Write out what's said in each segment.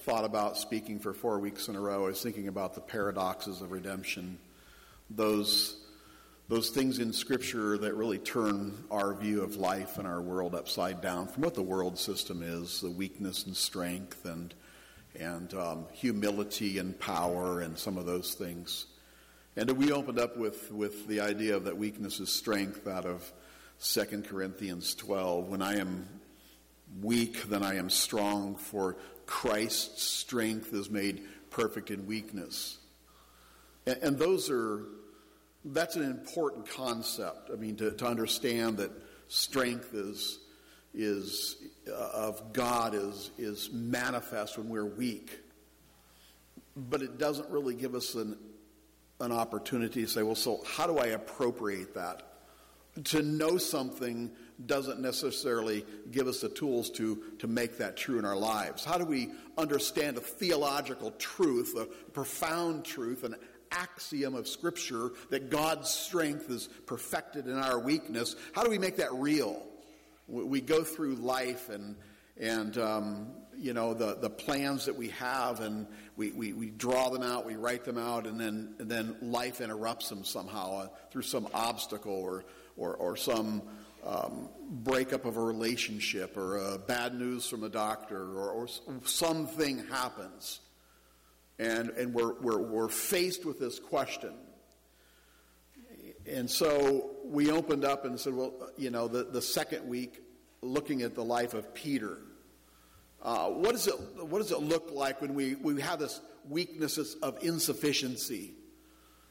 thought about speaking for four weeks in a row, I was thinking about the paradoxes of redemption, those those things in Scripture that really turn our view of life and our world upside down from what the world system is the weakness and strength and, and um, humility and power and some of those things. And we opened up with, with the idea that weakness is strength out of 2 Corinthians 12. When I am weak, then I am strong, for Christ's strength is made perfect in weakness. And, and those are that's an important concept. I mean, to, to understand that strength is, is uh, of God is, is manifest when we're weak. But it doesn't really give us an, an opportunity to say, well, so how do I appropriate that? To know something doesn't necessarily give us the tools to, to make that true in our lives. How do we understand a theological truth, a profound truth, an axiom of Scripture that God's strength is perfected in our weakness. How do we make that real? We go through life and, and um, you know, the, the plans that we have, and we, we, we draw them out, we write them out, and then, and then life interrupts them somehow uh, through some obstacle or, or, or some um, breakup of a relationship or uh, bad news from a doctor or, or something happens and, and we're, we're, we're faced with this question. And so we opened up and said, well, you know, the, the second week, looking at the life of Peter, uh, what, does it, what does it look like when we, we have this weaknesses of insufficiency?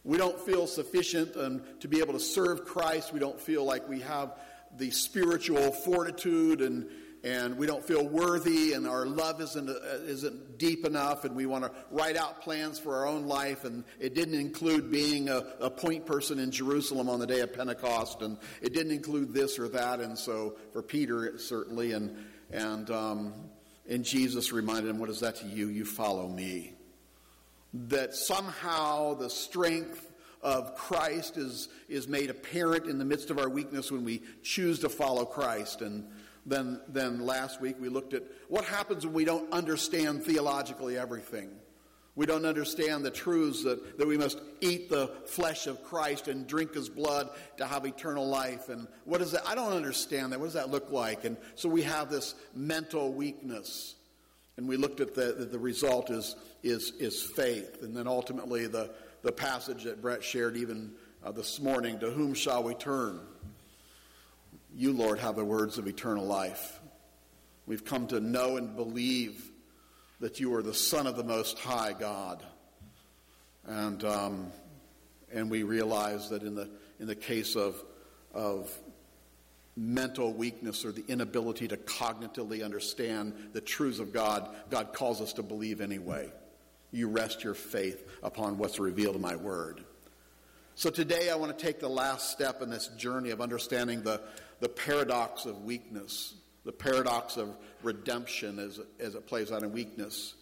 We don't feel sufficient um, to be able to serve Christ. We don't feel like we have the spiritual fortitude and, and we don't feel worthy and our love isn't, isn't deep enough and we want to write out plans for our own life. And it didn't include being a, a, point person in jerusalem on the day of pentecost. And it didn't include this or that. And so for peter certainly. And, and, um, and jesus reminded him what is that to you? You follow me that somehow the strength of Christ is, is made apparent in the midst of our weakness when we choose to follow Christ. And then, then last week we looked at what happens when we don't understand theologically everything. We don't understand the truths that, that we must eat the flesh of Christ and drink his blood to have eternal life. And what is that? I don't understand that. What does that look like? And so we have this mental weakness. And we looked at the, the result is, is, is faith. And then ultimately the, the passage that Brett shared even uh, this morning to whom shall we turn? You, Lord, have the words of eternal life. We've come to know and believe that you are the Son of the Most High God. And, um, and we realize that in the, in the case of, of mental weakness or the inability to cognitively understand the truths of God, God calls us to believe anyway. You rest your faith upon what's revealed in my word. So today I want to take the last step in this journey of understanding the, the paradox of weakness, the paradox of redemption as, as it plays out in weakness.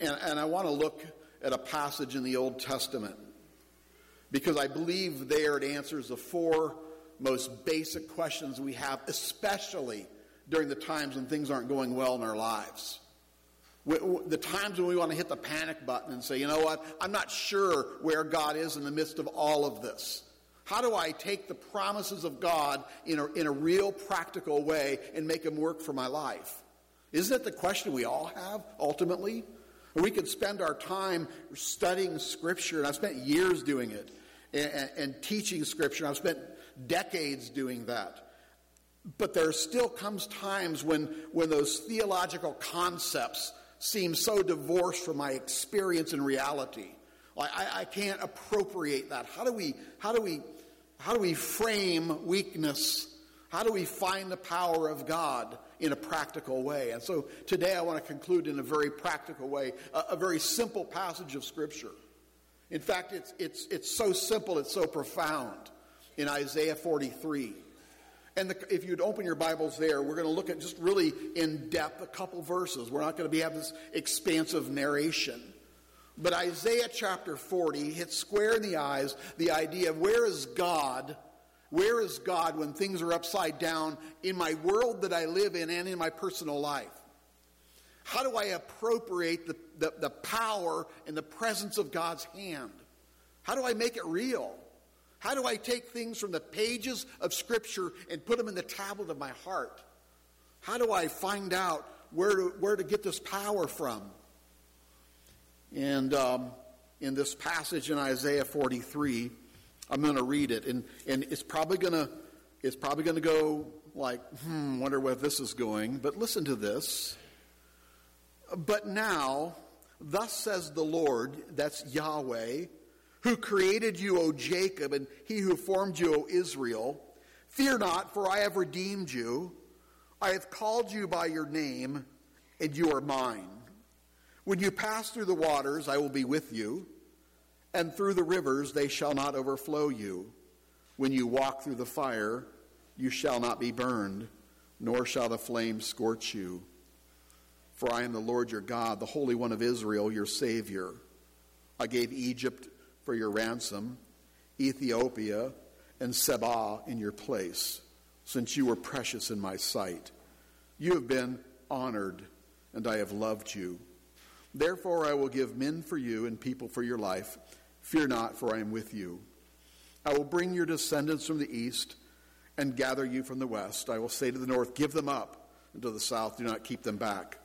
And, and I want to look at a passage in the Old Testament because I believe there it answers the four most basic questions we have, especially during the times when things aren't going well in our lives. The times when we want to hit the panic button and say, you know what, I'm not sure where God is in the midst of all of this. How do I take the promises of God in a, in a real practical way and make them work for my life? Isn't that the question we all have ultimately? we could spend our time studying Scripture, and I've spent years doing it, and, and teaching Scripture. I've spent decades doing that. But there still comes times when, when those theological concepts seem so divorced from my experience and reality. I, I can't appropriate that. How do we, how do we how do we frame weakness? How do we find the power of God in a practical way? And so today I want to conclude in a very practical way, a, a very simple passage of Scripture. In fact, it's, it's, it's so simple, it's so profound in Isaiah 43. And the, if you'd open your Bibles there, we're going to look at just really in depth a couple verses. We're not going to be have this expansive narration. But Isaiah chapter 40 hits square in the eyes the idea of where is God? Where is God when things are upside down in my world that I live in and in my personal life? How do I appropriate the, the, the power and the presence of God's hand? How do I make it real? How do I take things from the pages of Scripture and put them in the tablet of my heart? How do I find out where to, where to get this power from? And um, in this passage in Isaiah 43, I'm going to read it, and, and it's probably going to it's probably going to go like, hmm, wonder where this is going. But listen to this. But now, thus says the Lord, that's Yahweh, who created you, O Jacob, and he who formed you, O Israel. Fear not, for I have redeemed you. I have called you by your name, and you are mine. When you pass through the waters, I will be with you, and through the rivers, they shall not overflow you. When you walk through the fire, you shall not be burned, nor shall the flame scorch you. For I am the Lord your God, the Holy One of Israel, your Savior. I gave Egypt for your ransom, Ethiopia and Seba in your place, since you were precious in my sight. You have been honored, and I have loved you. Therefore, I will give men for you and people for your life. Fear not, for I am with you. I will bring your descendants from the east and gather you from the west. I will say to the north, Give them up, and to the south, Do not keep them back.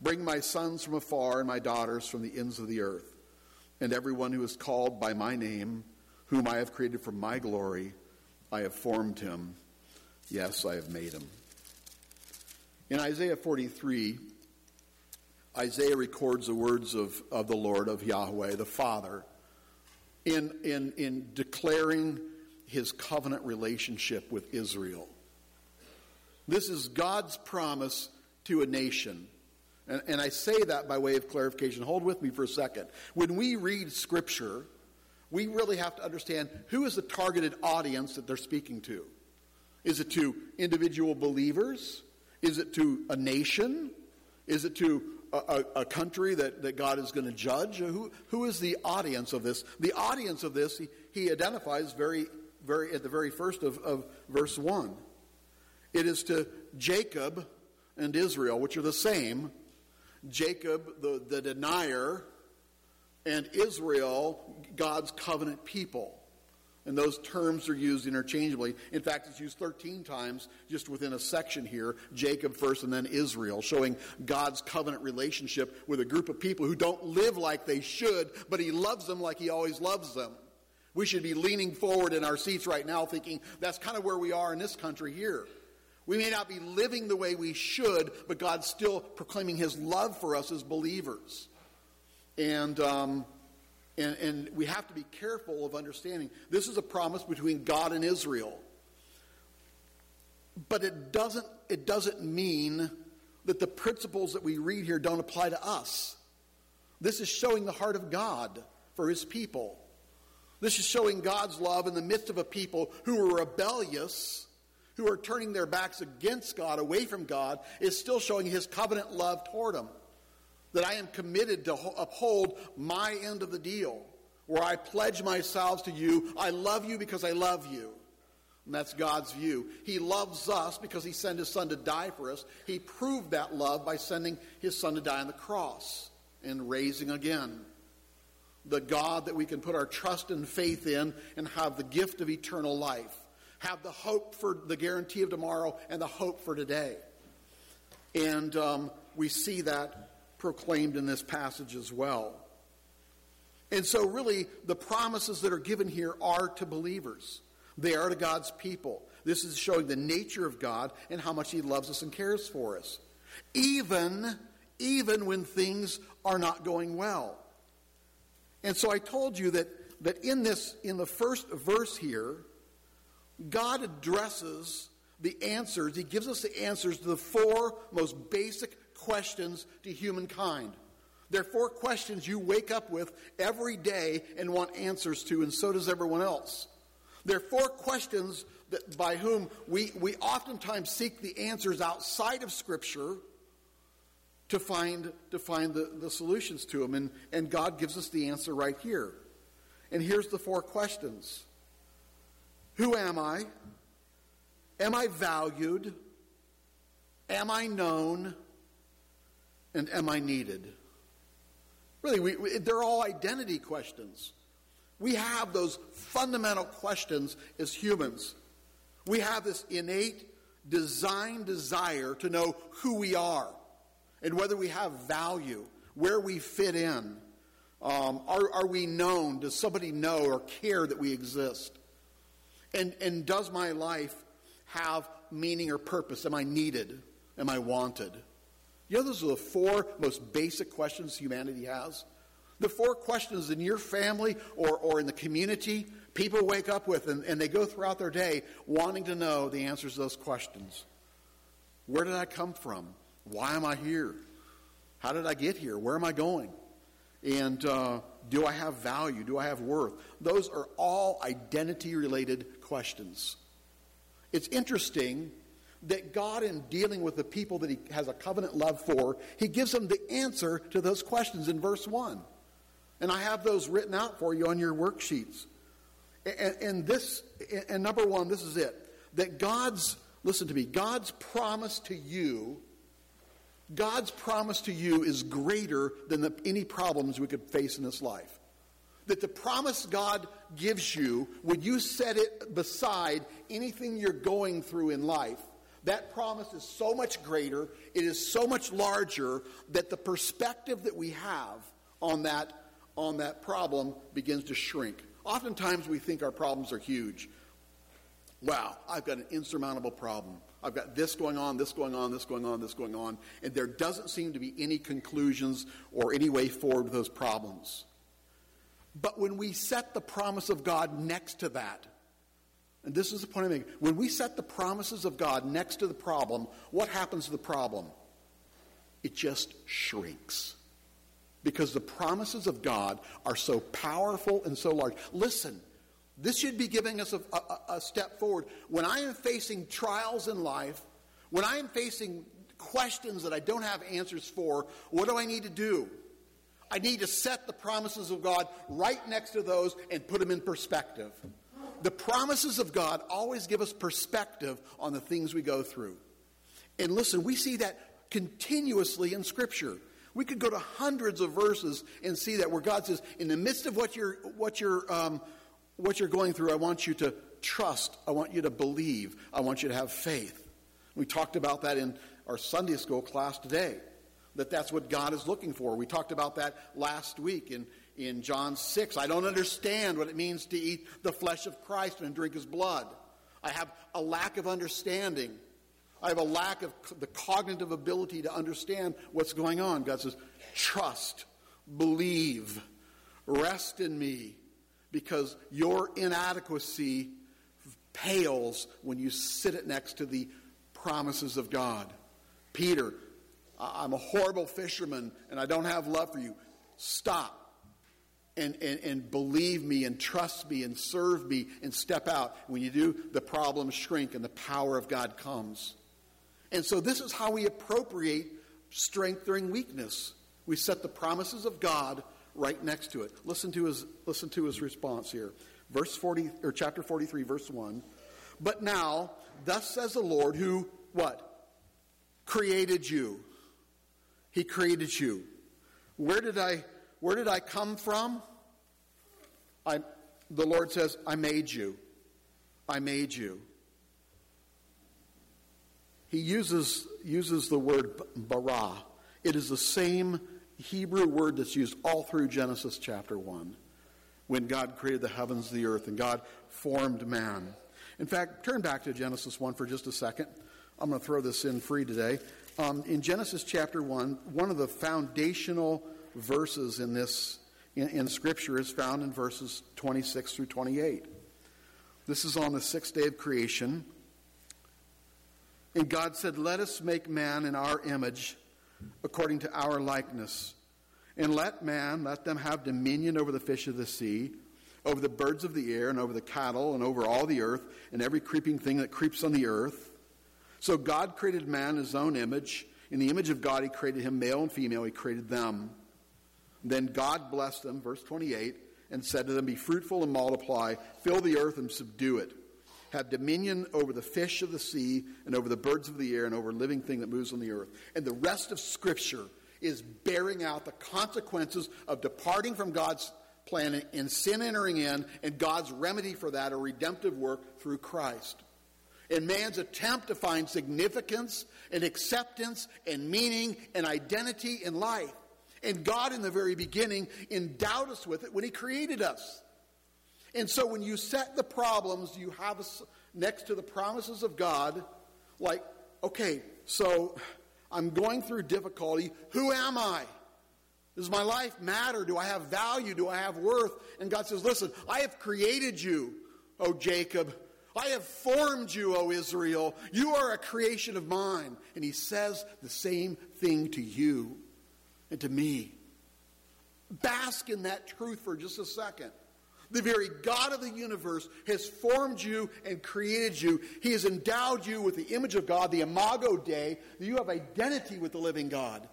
Bring my sons from afar and my daughters from the ends of the earth, and everyone who is called by my name, whom I have created for my glory, I have formed him. Yes, I have made him. In Isaiah 43, Isaiah records the words of, of the Lord, of Yahweh, the Father, in, in, in declaring his covenant relationship with Israel. This is God's promise to a nation and, and I say that by way of clarification. Hold with me for a second. When we read Scripture, we really have to understand who is the targeted audience that they're speaking to. Is it to individual believers? Is it to a nation? Is it to a, a, country that, that God is going to judge? Who, who is the audience of this? The audience of this, he, he identifies very, very at the very first of, of verse 1. It is to Jacob and Israel, which are the same, Jacob, the, the denier, and Israel, God's covenant people. And those terms are used interchangeably. In fact, it's used 13 times just within a section here Jacob first and then Israel, showing God's covenant relationship with a group of people who don't live like they should, but He loves them like He always loves them. We should be leaning forward in our seats right now thinking that's kind of where we are in this country here. We may not be living the way we should, but God's still proclaiming His love for us as believers. And, um, and, and we have to be careful of understanding this is a promise between God and Israel. But it doesn't, it doesn't mean that the principles that we read here don't apply to us. This is showing the heart of God for His people. This is showing God's love in the midst of a people who were rebellious who are turning their backs against God, away from God, is still showing his covenant love toward them. That I am committed to uphold my end of the deal, where I pledge myself to you. I love you because I love you. And that's God's view. He loves us because he sent his son to die for us. He proved that love by sending his son to die on the cross and raising again. The God that we can put our trust and faith in and have the gift of eternal life have the hope for the guarantee of tomorrow and the hope for today. And um, we see that proclaimed in this passage as well. And so, really, the promises that are given here are to believers, they are to God's people. This is showing the nature of God and how much He loves us and cares for us, even, even when things are not going well. And so I told you that, that in this, in the first verse here, God addresses the answers, He gives us the answers to the four most basic questions to humankind. They're four questions you wake up with every day and want answers to, and so does everyone else. They're four questions that, by whom we, we oftentimes seek the answers outside of Scripture to find, to find the, the solutions to them. And, and God gives us the answer right here. And here's the four questions Who am I? Am I valued? Am I known? And am I needed? Really, we, we, they're all identity questions. We have those fundamental questions as humans. We have this innate, design desire to know who we are and whether we have value, where we fit in. Um, are, are we known? Does somebody know or care that we exist? And, and does my life have meaning or purpose? Am I needed? Am I wanted? You know, those are the four most basic questions humanity has. The four questions in your family or, or in the community people wake up with, and, and they go throughout their day wanting to know the answers to those questions. Where did I come from? Why am I here? How did I get here? Where am I going? And uh, do I have value? Do I have worth? Those are all identity related questions. It's interesting that God, in dealing with the people that He has a covenant love for, He gives them the answer to those questions in verse 1. And I have those written out for you on your worksheets. And, and this, and number one, this is it that God's, listen to me, God's promise to you God's promise to you is greater than the, any problems we could face in this life. That the promise God gives you, when you set it beside anything you're going through in life, that promise is so much greater, it is so much larger, that the perspective that we have on that, on that problem begins to shrink. Oftentimes we think our problems are huge. Wow, I've got an insurmountable problem. I've got this going on, this going on, this going on, this going on, and there doesn't seem to be any conclusions or any way forward with those problems. But when we set the promise of God next to that, and this is the point I'm making, when we set the promises of God next to the problem, what happens to the problem? It just shrinks. Because the promises of God are so powerful and so large. Listen, this should be giving us a, a, a step forward. When I am facing trials in life, when I am facing questions that I don't have answers for, what do I need to do? I need to set the promises of God right next to those and put them in perspective. The promises of God always give us perspective on the things we go through. And listen, we see that continuously in Scripture. We could go to hundreds of verses and see that where God says, in the midst of what you're, what you're um, what you're going through, I want you to trust. I want you to believe. I want you to have faith. We talked about that in our Sunday school class today, that that's what God is looking for. We talked about that last week in, in John 6. I don't understand what it means to eat the flesh of Christ and drink his blood. I have a lack of understanding. I have a lack of the cognitive ability to understand what's going on. God says, trust, believe, rest in me because your inadequacy pales when you sit it next to the promises of God. Peter, I'm a horrible fisherman and I don't have love for you. Stop and, and, and believe me and trust me and serve me and step out. When you do, the problems shrink and the power of God comes. And so, this is how we appropriate strength during weakness. We set the promises of God right next to it. Listen to his, listen to his response here. Verse 40, or chapter 43, verse 1. But now, thus says the Lord, who, what? Created you. He created you. Where did I, where did I come from? I, the Lord says, I made you. I made you. He uses, uses the word bara. It is the same Hebrew word that's used all through Genesis chapter 1 when God created the heavens, the earth, and God formed man. In fact, turn back to Genesis 1 for just a second. I'm going to throw this in free today. Um, in Genesis chapter 1, one of the foundational verses in this in, in Scripture is found in verses 26 through 28. This is on the sixth day of creation. And God said, Let us make man in our image according to our likeness, And let man, let them have dominion over the fish of the sea, over the birds of the air, and over the cattle, and over all the earth, and every creeping thing that creeps on the earth. So God created man in his own image. In the image of God, he created him, male and female, he created them. Then God blessed them, verse 28, and said to them, Be fruitful and multiply, fill the earth and subdue it. Have dominion over the fish of the sea, and over the birds of the air, and over living thing that moves on the earth. And the rest of Scripture is bearing out the consequences of departing from God's plan and sin entering in, and God's remedy for that, a redemptive work through Christ. In man's attempt to find significance and acceptance and meaning and identity in life. And God, in the very beginning, endowed us with it when He created us. And so when you set the problems you have next to the promises of God, like, okay, so I'm going through difficulty. Who am I? Does my life matter? Do I have value? Do I have worth? And God says, Listen, I have created you, O Jacob. I have formed you, O Israel. You are a creation of mine. And He says the same thing to you and to me. Bask in that truth for just a second. The very God of the universe has formed you and created you. He has endowed you with the image of God, the Imago Dei, you have identity with the living God.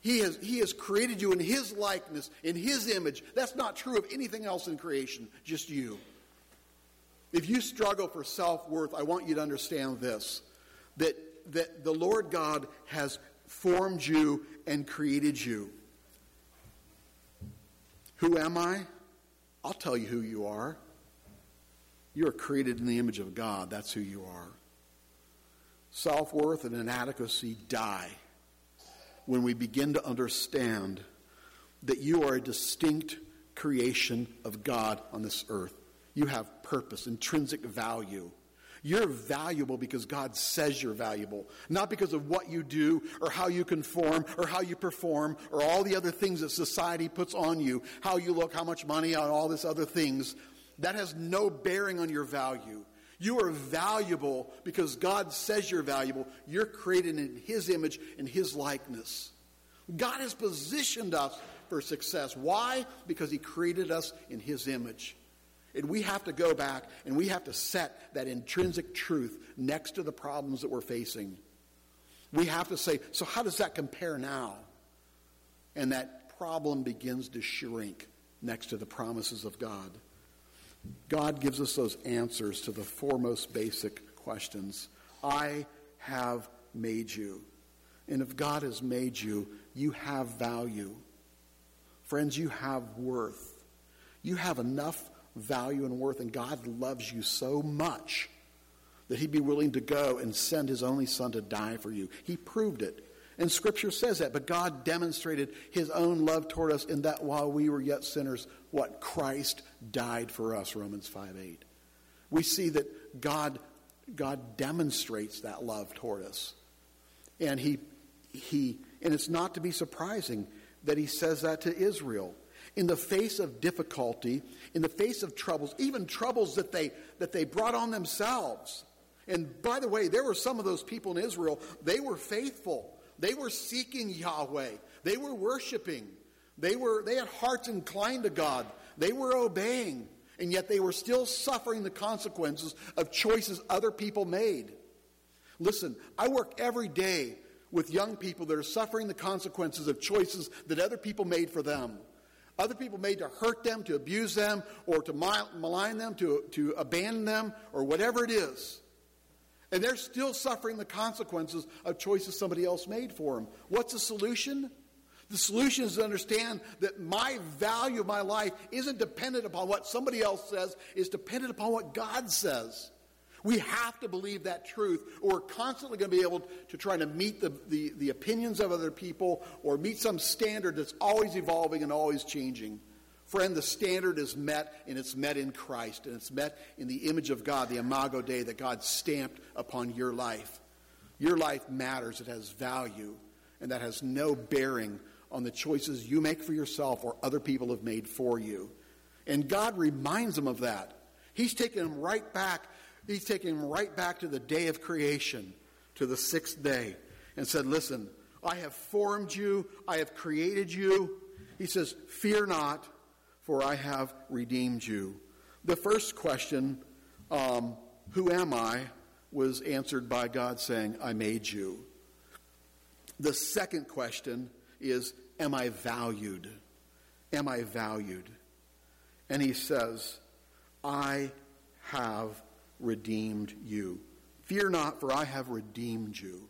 He has, he has created you in His likeness, in His image. That's not true of anything else in creation, just you. If you struggle for self worth, I want you to understand this that, that the Lord God has formed you and created you. Who am I? I'll tell you who you are. You're created in the image of God. That's who you are. Self worth and inadequacy die when we begin to understand that you are a distinct creation of God on this earth. You have purpose, intrinsic value. You're valuable because God says you're valuable, not because of what you do or how you conform or how you perform or all the other things that society puts on you, how you look, how much money, and all this other things. That has no bearing on your value. You are valuable because God says you're valuable. You're created in His image and His likeness. God has positioned us for success. Why? Because He created us in His image. And we have to go back and we have to set that intrinsic truth next to the problems that we're facing. We have to say, so how does that compare now? And that problem begins to shrink next to the promises of God. God gives us those answers to the four most basic questions. I have made you. And if God has made you, you have value. Friends, you have worth. You have enough value and worth, and God loves you so much that He'd be willing to go and send His only Son to die for you. He proved it. And Scripture says that. But God demonstrated His own love toward us in that while we were yet sinners, what? Christ died for us, Romans 5 8. We see that God, God demonstrates that love toward us. And He, he, and it's not to be surprising that He says that to Israel in the face of difficulty, in the face of troubles, even troubles that they, that they brought on themselves. And by the way, there were some of those people in Israel, they were faithful. They were seeking Yahweh. They were worshiping. They, were, they had hearts inclined to God. They were obeying. And yet they were still suffering the consequences of choices other people made. Listen, I work every day with young people that are suffering the consequences of choices that other people made for them. Other people made to hurt them, to abuse them, or to malign them, to, to abandon them, or whatever it is. And they're still suffering the consequences of choices somebody else made for them. What's the solution? The solution is to understand that my value of my life isn't dependent upon what somebody else says, it's dependent upon what God says. We have to believe that truth, or we're constantly going to be able to try to meet the, the, the, opinions of other people or meet some standard that's always evolving and always changing. Friend, the standard is met, and it's met in Christ, and it's met in the image of God, the Imago Dei that God stamped upon your life. Your life matters, it has value, and that has no bearing on the choices you make for yourself or other people have made for you. And God reminds them of that. He's taken them right back He's taking him right back to the day of creation, to the sixth day, and said, Listen, I have formed you. I have created you. He says, Fear not, for I have redeemed you. The first question, um, Who am I? was answered by God saying, I made you. The second question is, Am I valued? Am I valued? And he says, I have redeemed you. Fear not, for I have redeemed you.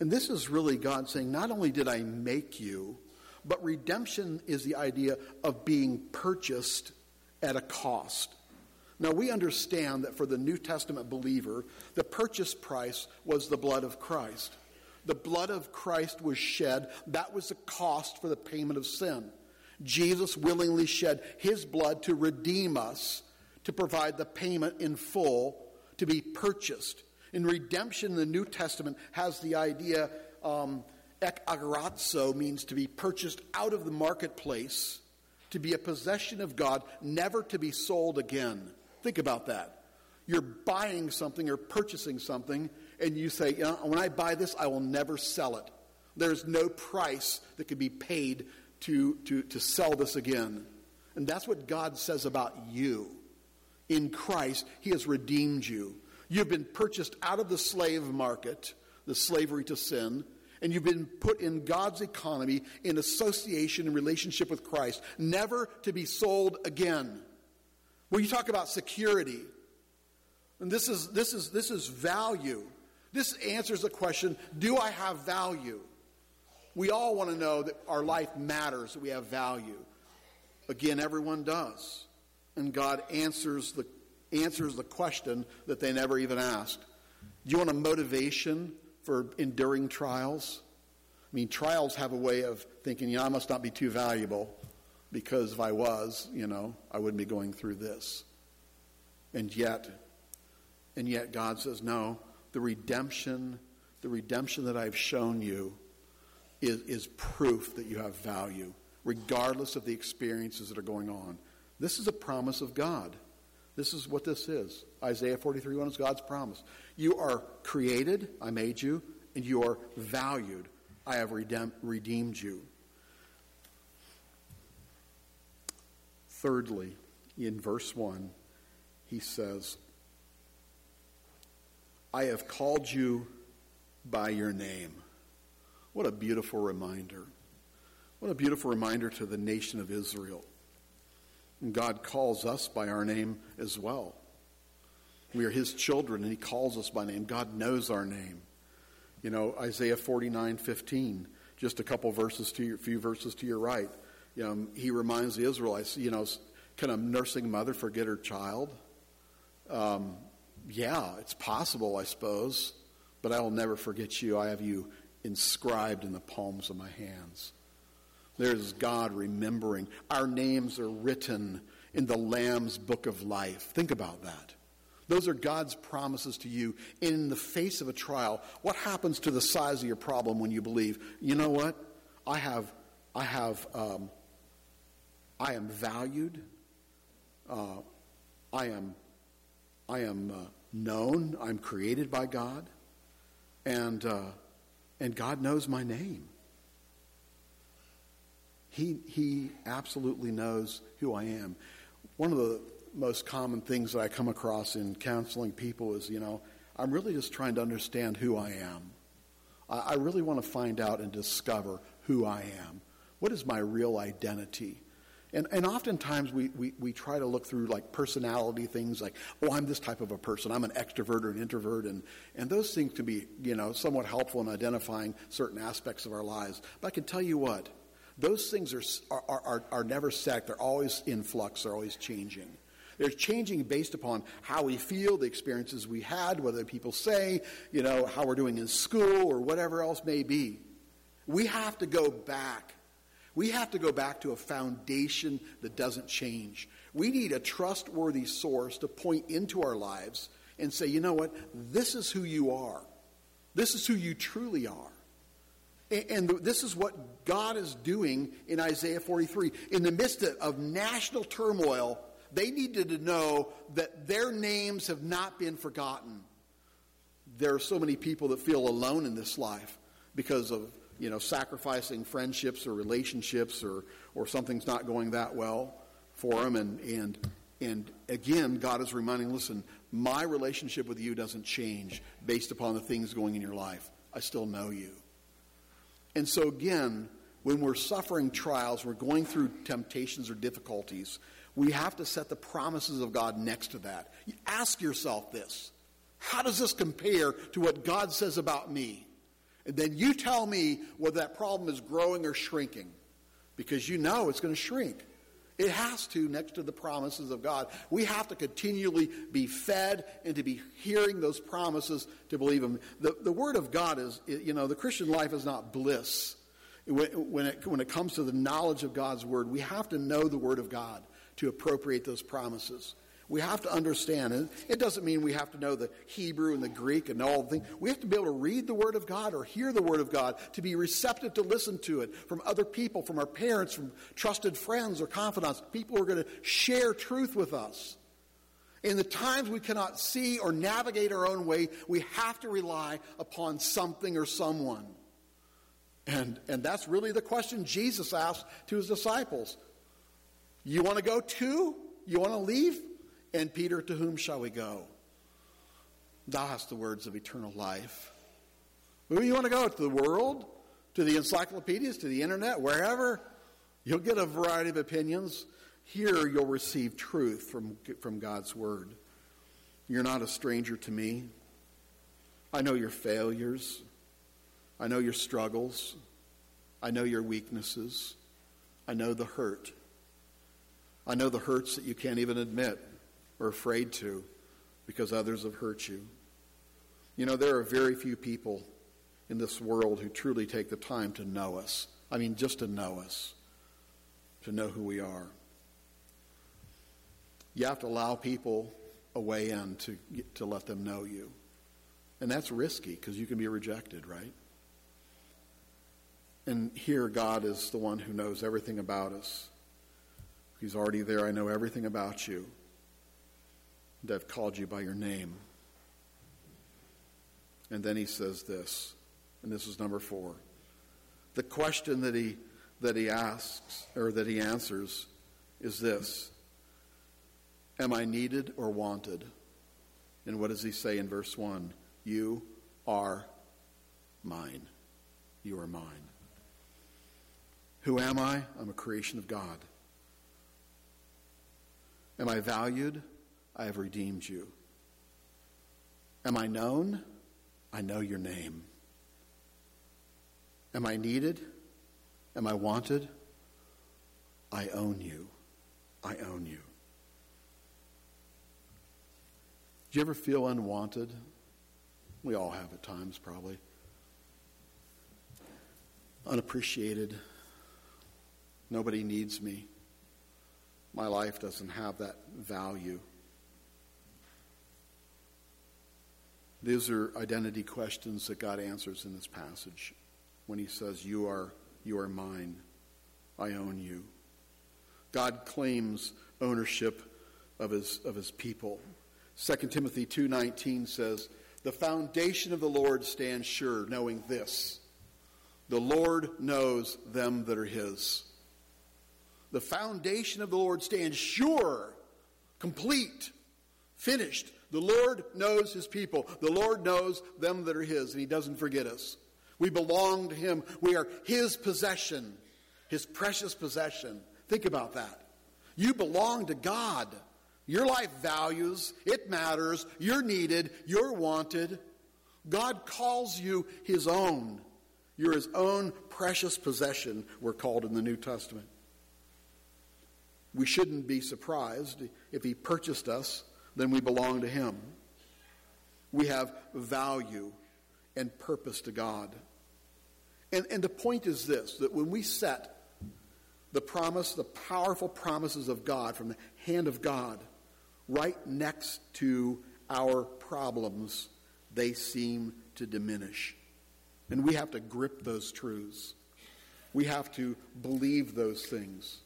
And this is really God saying, Not only did I make you, but redemption is the idea of being purchased at a cost. Now, we understand that for the New Testament believer, the purchase price was the blood of Christ. The blood of Christ was shed. That was the cost for the payment of sin. Jesus willingly shed his blood to redeem us, to provide the payment in full, to be purchased. In redemption, the New Testament has the idea, um, ek agorazo means to be purchased out of the marketplace, to be a possession of God, never to be sold again. Think about that. You're buying something or purchasing something, and you say, you know, when I buy this, I will never sell it. There's no price that could be paid to, to, to sell this again. And that's what God says about you. In Christ, He has redeemed you. You've been purchased out of the slave market, the slavery to sin, and you've been put in God's economy in association and relationship with Christ, never to be sold again. When you talk about security, and this is, this is, this is value, this answers the question do I have value? We all want to know that our life matters, that we have value. Again, everyone does. And God answers the, answers the question that they never even asked. Do you want a motivation for enduring trials? I mean, trials have a way of thinking, you know, I must not be too valuable because if I was, you know, I wouldn't be going through this. And yet, and yet God says, no, the redemption, the redemption that I've shown you is, is proof that you have value, regardless of the experiences that are going on. This is a promise of God. This is what this is. Isaiah 43 1 is God's promise. You are created, I made you, and you are valued. I have redeemed you. Thirdly, in verse 1, he says, I have called you by your name. What a beautiful reminder. What a beautiful reminder to the nation of Israel. And God calls us by our name as well. We are His children, and He calls us by name. God knows our name. You know, Isaiah 49 15, just a couple verses to your, few verses to your right. You know, he reminds the Israelites, you know, can a nursing mother forget her child? Um, yeah, it's possible, I suppose, but I will never forget you. I have you inscribed in the palms of my hands. There's God remembering. Our names are written in the Lamb's book of life. Think about that. Those are God's promises to you in the face of a trial. What happens to the size of your problem when you believe, you know what? I have, I have, um, I am valued. Uh, I am, I am uh, known. I'm created by God, and uh, and God knows my name. He, he absolutely knows who I am. One of the most common things that I come across in counseling people is, you know, I'm really just trying to understand who I am. I, I really want to find out and discover who I am. What is my real identity? And, and oftentimes we, we, we try to look through like personality things like, oh, I'm this type of a person. I'm an extrovert or an introvert. And, and those things can be, you know, somewhat helpful in identifying certain aspects of our lives. But I can tell you what, those things are, are, are, are never set. They're always in flux. They're always changing. They're changing based upon how we feel, the experiences we had, whether people say, you know, how we're doing in school or whatever else may be. We have to go back we have to go back to a foundation that doesn't change. We need a trustworthy source to point into our lives and say, you know what? This is who you are. This is who you truly are. And this is what God is doing in Isaiah 43. In the midst of national turmoil, they needed to know that their names have not been forgotten. There are so many people that feel alone in this life because of you know, sacrificing friendships or relationships or, or something's not going that well for them. And, and, and again, God is reminding, listen, my relationship with you doesn't change based upon the things going in your life. I still know you. And so, again, when we're suffering trials, we're going through temptations or difficulties, we have to set the promises of God next to that. ask yourself this How does this compare to what God says about me? And then you tell me whether that problem is growing or shrinking, because you know it's going to shrink. It has to, next to the promises of God. We have to continually be fed and to be hearing those promises to believe them. The, the Word of God is, you know, the Christian life is not bliss. When it, when it comes to the knowledge of God's Word, we have to know the Word of God to appropriate those promises. We have to understand, and it doesn't mean we have to know the Hebrew and the Greek and all the things. We have to be able to read the Word of God or hear the Word of God, to be receptive to listen to it from other people, from our parents, from trusted friends or confidants, people who are going to share truth with us. In the times we cannot see or navigate our own way, we have to rely upon something or someone. And, and that's really the question Jesus asked to his disciples. You want to go too? You want to leave? And Peter, to whom shall we go? Thou hast the words of eternal life. Who you want to go? To the world? To the encyclopedias? To the internet? Wherever? You'll get a variety of opinions. Here you'll receive truth from, from God's word. You're not a stranger to me. I know your failures. I know your struggles. I know your weaknesses. I know the hurt. I know the hurts that you can't even admit or afraid to because others have hurt you. You know, there are very few people in this world who truly take the time to know us. I mean, just to know us, to know who we are. You have to allow people a way in to, to let them know you. And that's risky because you can be rejected, right? And here, God is the one who knows everything about us. He's already there. I know everything about you. And I've called you by your name. And then he says this, and this is number four. The question that he, that he asks, or that he answers, is this Am I needed or wanted? And what does he say in verse 1? You are mine. You are mine. Who am I? I'm a creation of God. Am I valued? I have redeemed you. Am I known? I know your name. Am I needed? Am I wanted? I own you. I own you. Do you ever feel unwanted? We all have at times, probably. Unappreciated. Nobody needs me. My life doesn't have that value. These are identity questions that God answers in this passage when he says, You are, you are mine. I own you. God claims ownership of his, of his people. 2 Timothy 2.19 says, The foundation of the Lord stands sure, knowing this. The Lord knows them that are his. The foundation of the Lord stands sure, complete, finished. The Lord knows his people. The Lord knows them that are his, and he doesn't forget us. We belong to him. We are his possession, his precious possession. Think about that. You belong to God. Your life values, it matters, you're needed, you're wanted. God calls you his own. You're his own precious possession, we're called in the New Testament we shouldn't be surprised. If he purchased us, then we belong to him. We have value and purpose to God. And, and the point is this that when we set the promise, the powerful promises of God from the hand of God, right next to our problems, they seem to diminish. And we have to grip those truths. We have to believe those things.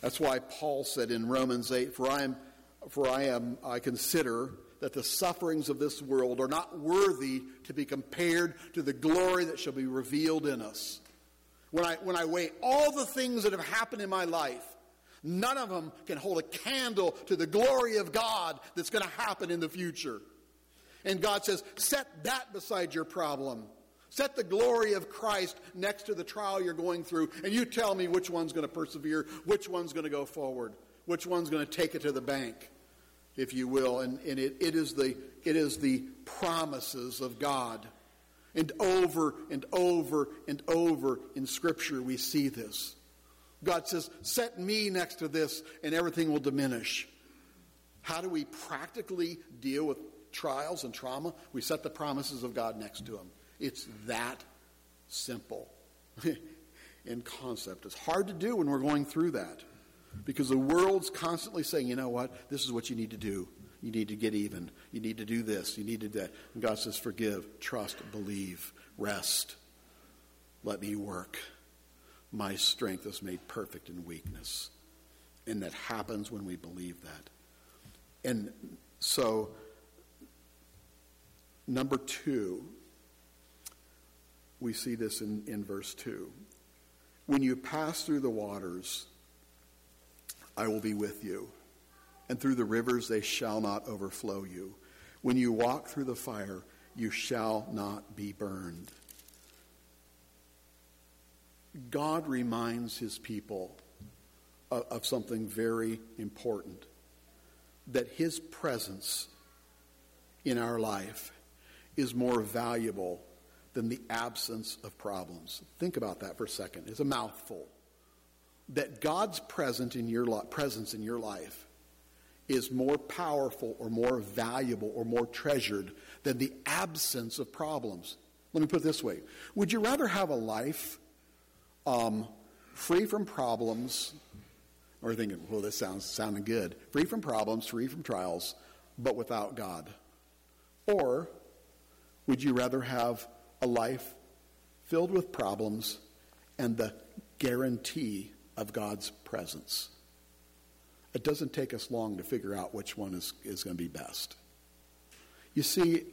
That's why Paul said in Romans 8, For I am, for I am, I consider that the sufferings of this world are not worthy to be compared to the glory that shall be revealed in us. When I, when I weigh all the things that have happened in my life, none of them can hold a candle to the glory of God that's going to happen in the future. And God says, set that beside your problem. Set the glory of Christ next to the trial you're going through, and you tell me which one's going to persevere, which one's going to go forward, which one's going to take it to the bank, if you will. And, and it, it, is the, it is the promises of God. And over and over and over in Scripture, we see this. God says, Set me next to this, and everything will diminish. How do we practically deal with trials and trauma? We set the promises of God next to them. It's that simple in concept. It's hard to do when we're going through that because the world's constantly saying, you know what, this is what you need to do. You need to get even. You need to do this. You need to do that. And God says, forgive, trust, believe, rest. Let me work. My strength is made perfect in weakness. And that happens when we believe that. And so, number two, we see this in, in verse 2. When you pass through the waters, I will be with you, and through the rivers they shall not overflow you. When you walk through the fire, you shall not be burned. God reminds his people of, of something very important that his presence in our life is more valuable than the absence of problems. Think about that for a second. It's a mouthful. That God's presence in your li- presence in your life is more powerful or more valuable or more treasured than the absence of problems. Let me put it this way: Would you rather have a life um, free from problems, or thinking, "Well, this sounds sounding good," free from problems, free from trials, but without God, or would you rather have a life filled with problems and the guarantee of God's presence. It doesn't take us long to figure out which one is, is going to be best. You see,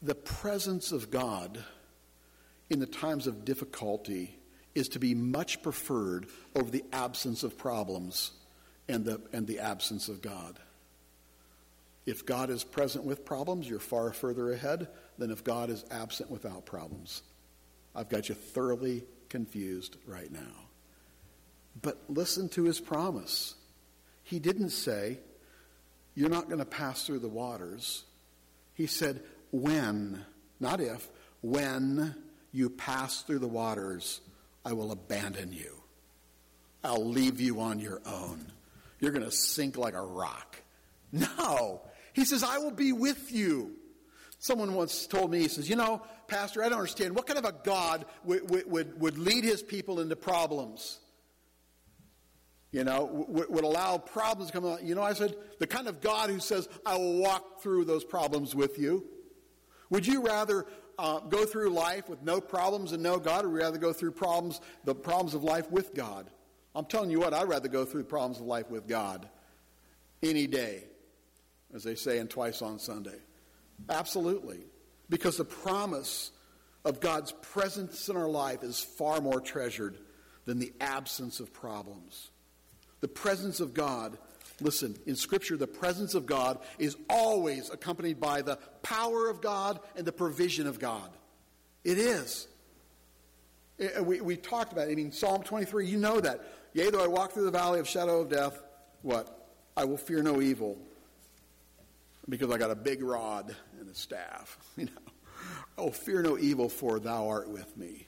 the presence of God in the times of difficulty is to be much preferred over the absence of problems and the, and the absence of God. If God is present with problems, you're far further ahead than if God is absent without problems. I've got you thoroughly confused right now. But listen to his promise. He didn't say, You're not going to pass through the waters. He said, When, not if, when you pass through the waters, I will abandon you. I'll leave you on your own. You're going to sink like a rock. No. He says, I will be with you. Someone once told me, he says, You know, Pastor, I don't understand. What kind of a God would, would, would lead his people into problems? You know, would, would allow problems to come out. You know, I said, The kind of God who says, I will walk through those problems with you. Would you rather uh, go through life with no problems and no God, or would you rather go through problems, the problems of life with God? I'm telling you what, I'd rather go through the problems of life with God any day, as they say in Twice on Sunday. Absolutely. Because the promise of God's presence in our life is far more treasured than the absence of problems. The presence of God, listen, in Scripture, the presence of God is always accompanied by the power of God and the provision of God. It is. Eh, eh, we, we talked about it. I mean, Psalm 23, you know that. Yea, though I walk through the valley of shadow of death, what? I will fear no evil because I got a big rod and a staff. You know, oh, fear no evil, for thou art with me.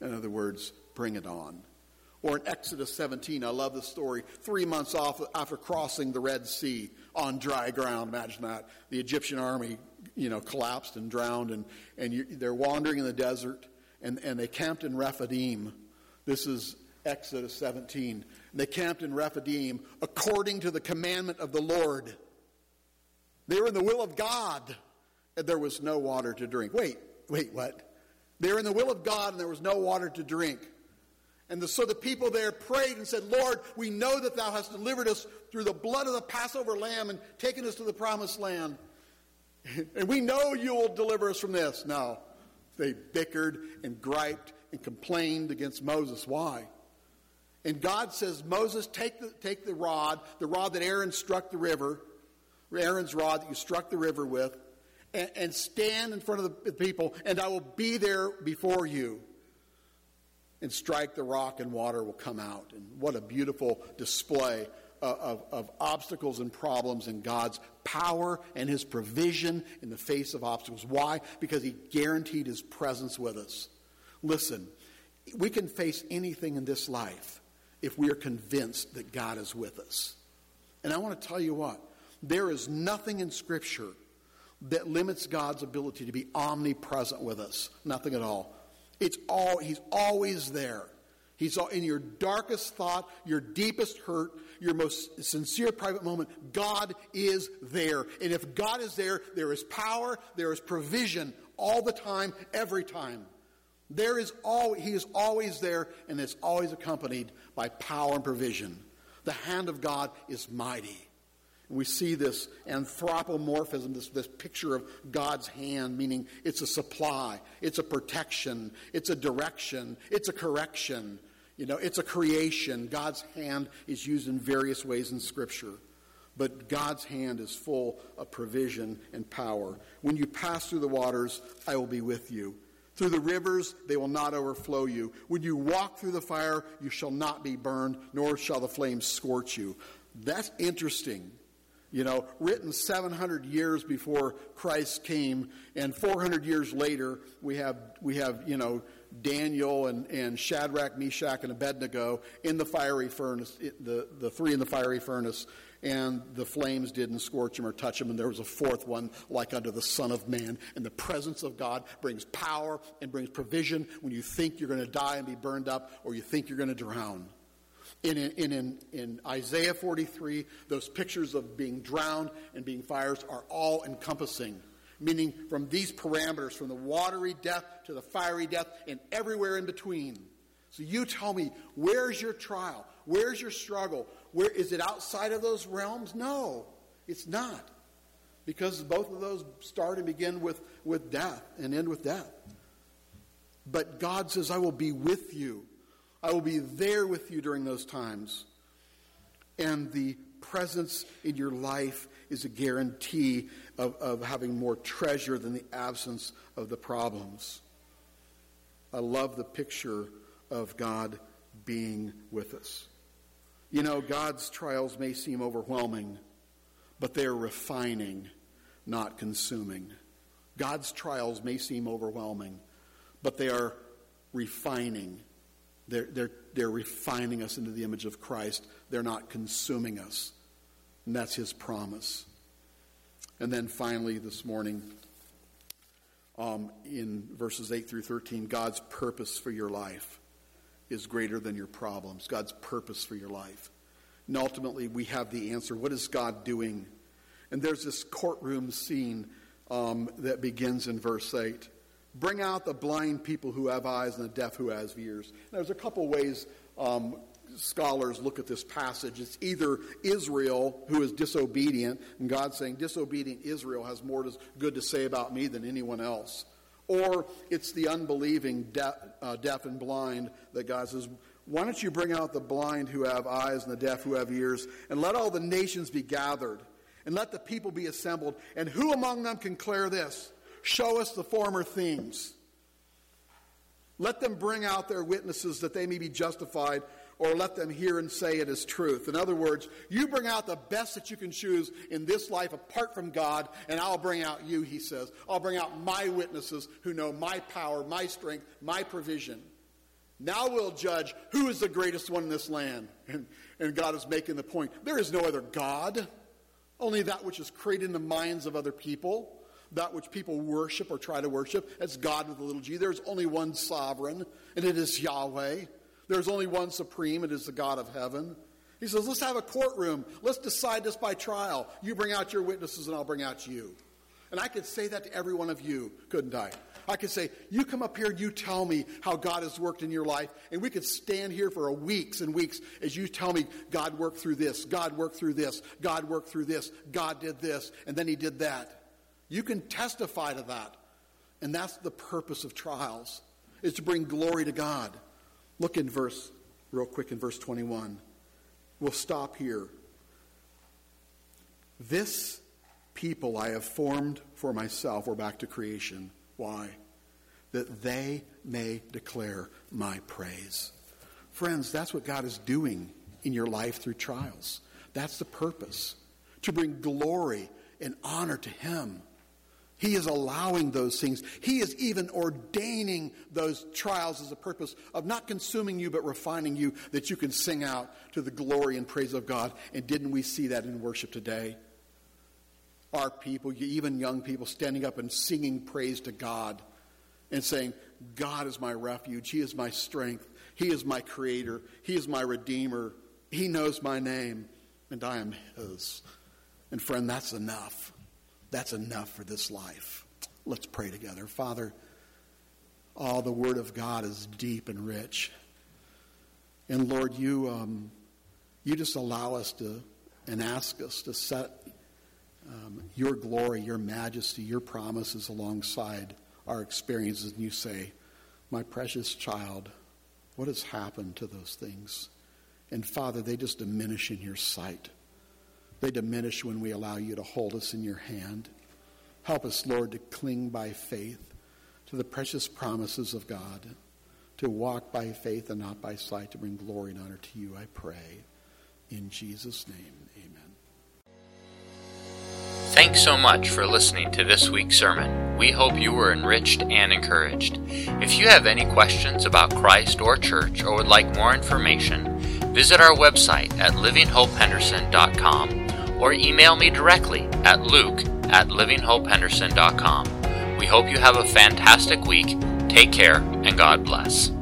In other words, bring it on. Or in Exodus 17, I love the story. Three months off after crossing the Red Sea on dry ground, imagine that. The Egyptian army, you know, collapsed and drowned, and, and you, they're wandering in the desert, and, and they camped in Rephidim. This is Exodus 17. They camped in Rephidim according to the commandment of the Lord. They were in the will of God, and there was no water to drink. Wait, wait, what? They were in the will of God, and there was no water to drink. And the, so the people there prayed and said, Lord, we know that thou hast delivered us through the blood of the Passover lamb and taken us to the promised land. and we know you will deliver us from this. Now, They bickered and griped and complained against Moses. Why? And God says, Moses, take the, take the rod, the rod that Aaron struck the river, Aaron's rod that you struck the river with, and, and stand in front of the people, and I will be there before you and strike the rock and water will come out. And what a beautiful display of, of, obstacles and problems and God's power and his provision in the face of obstacles. Why? Because he guaranteed his presence with us. Listen, we can face anything in this life if we are convinced that God is with us. And I want to tell you what, there is nothing in Scripture that limits God's ability to be omnipresent with us. Nothing at all. It's all, he's always there. He's all, in your darkest thought, your deepest hurt, your most sincere private moment. God is there. And if God is there, there is power, there is provision all the time, every time. There is all, he is always there, and it's always accompanied by power and provision. The hand of God is mighty. We see this anthropomorphism, this, this picture of God's hand, meaning it's a supply, it's a protection, it's a direction, it's a correction, you know, it's a creation. God's hand is used in various ways in Scripture. But God's hand is full of provision and power. When you pass through the waters, I will be with you. Through the rivers, they will not overflow you. When you walk through the fire, you shall not be burned, nor shall the flames scorch you. That's interesting you know, written 700 years before Christ came, and 400 years later, we have, we have you know, Daniel and, and Shadrach, Meshach, and Abednego in the fiery furnace, the, the three in the fiery furnace, and the flames didn't scorch them or touch them, and there was a fourth one, like unto the Son of Man. And the presence of God brings power and brings provision when you think you're going to die and be burned up, or you think you're going to drown. In, in, in, in, Isaiah 43, those pictures of being drowned and being fires are all encompassing, meaning from these parameters, from the watery death to the fiery death, and everywhere in between. So you tell me, where's your trial? Where's your struggle? Where is it outside of those realms? No, it's not. Because both of those start and begin with, with death and end with death. But God says, I will be with you I will be there with you during those times. And the presence in your life is a guarantee of, of having more treasure than the absence of the problems. I love the picture of God being with us. You know, God's trials may seem overwhelming, but they're refining, not consuming. God's trials may seem overwhelming, but they are refining, they're, they're, they're refining us into the image of Christ. They're not consuming us. And that's his promise. And then finally, this morning, um, in verses 8 through 13, God's purpose for your life is greater than your problems. God's purpose for your life. And ultimately, we have the answer. What is God doing? And there's this courtroom scene um, that begins in verse 8. Bring out the blind people who have eyes and the deaf who has ears. There's a couple ways um, scholars look at this passage. It's either Israel who is disobedient, and God's saying, disobedient Israel has more good to say about me than anyone else. Or it's the unbelieving deaf, uh, deaf and blind that God says, why don't you bring out the blind who have eyes and the deaf who have ears, and let all the nations be gathered, and let the people be assembled. And who among them can clear this? Show us the former things. Let them bring out their witnesses that they may be justified, or let them hear and say it is truth. In other words, you bring out the best that you can choose in this life apart from God, and I'll bring out you, he says. I'll bring out my witnesses who know my power, my strength, my provision. Now we'll judge who is the greatest one in this land. And, and God is making the point there is no other God, only that which is created in the minds of other people that which people worship or try to worship as God with a little g. There's only one sovereign, and it is Yahweh. There's only one supreme, it is the God of heaven. He says, let's have a courtroom. Let's decide this by trial. You bring out your witnesses, and I'll bring out you. And I could say that to every one of you, couldn't I? I could say, You come up here and you tell me how God has worked in your life, and we could stand here for weeks and weeks as you tell me God worked through this, God worked through this, God worked through this, God did this, and then He did that. You can testify to that. And that's the purpose of trials, is to bring glory to God. Look in verse, real quick, in verse 21. We'll stop here. This people I have formed for myself, we're back to creation. Why? That they may declare my praise. Friends, that's what God is doing in your life through trials. That's the purpose to bring glory and honor to Him. He is allowing those things. He is even ordaining those trials as a purpose of not consuming you, but refining you, that you can sing out to the glory and praise of God. And didn't we see that in worship today? Our people, even young people, standing up and singing praise to God and saying, God is my refuge. He is my strength. He is my creator. He is my redeemer. He knows my name, and I am His. And friend, that's enough. That's enough for this life. Let's pray together. Father, all oh, the Word of God is deep and rich. And Lord, you, um, you just allow us to and ask us to set um, your glory, your majesty, your promises alongside our experiences. And you say, My precious child, what has happened to those things? And Father, they just diminish in your sight. They diminish when we allow you to hold us in your hand. Help us, Lord, to cling by faith to the precious promises of God, to walk by faith and not by sight, to bring glory and honor to you, I pray. In Jesus' name, amen. Thanks so much for listening to this week's sermon. We hope you were enriched and encouraged. If you have any questions about Christ or church or would like more information, visit our website at livinghopehenderson.com or email me directly at luke at livinghopehenderson.com. We hope you have a fantastic week. Take care and God bless.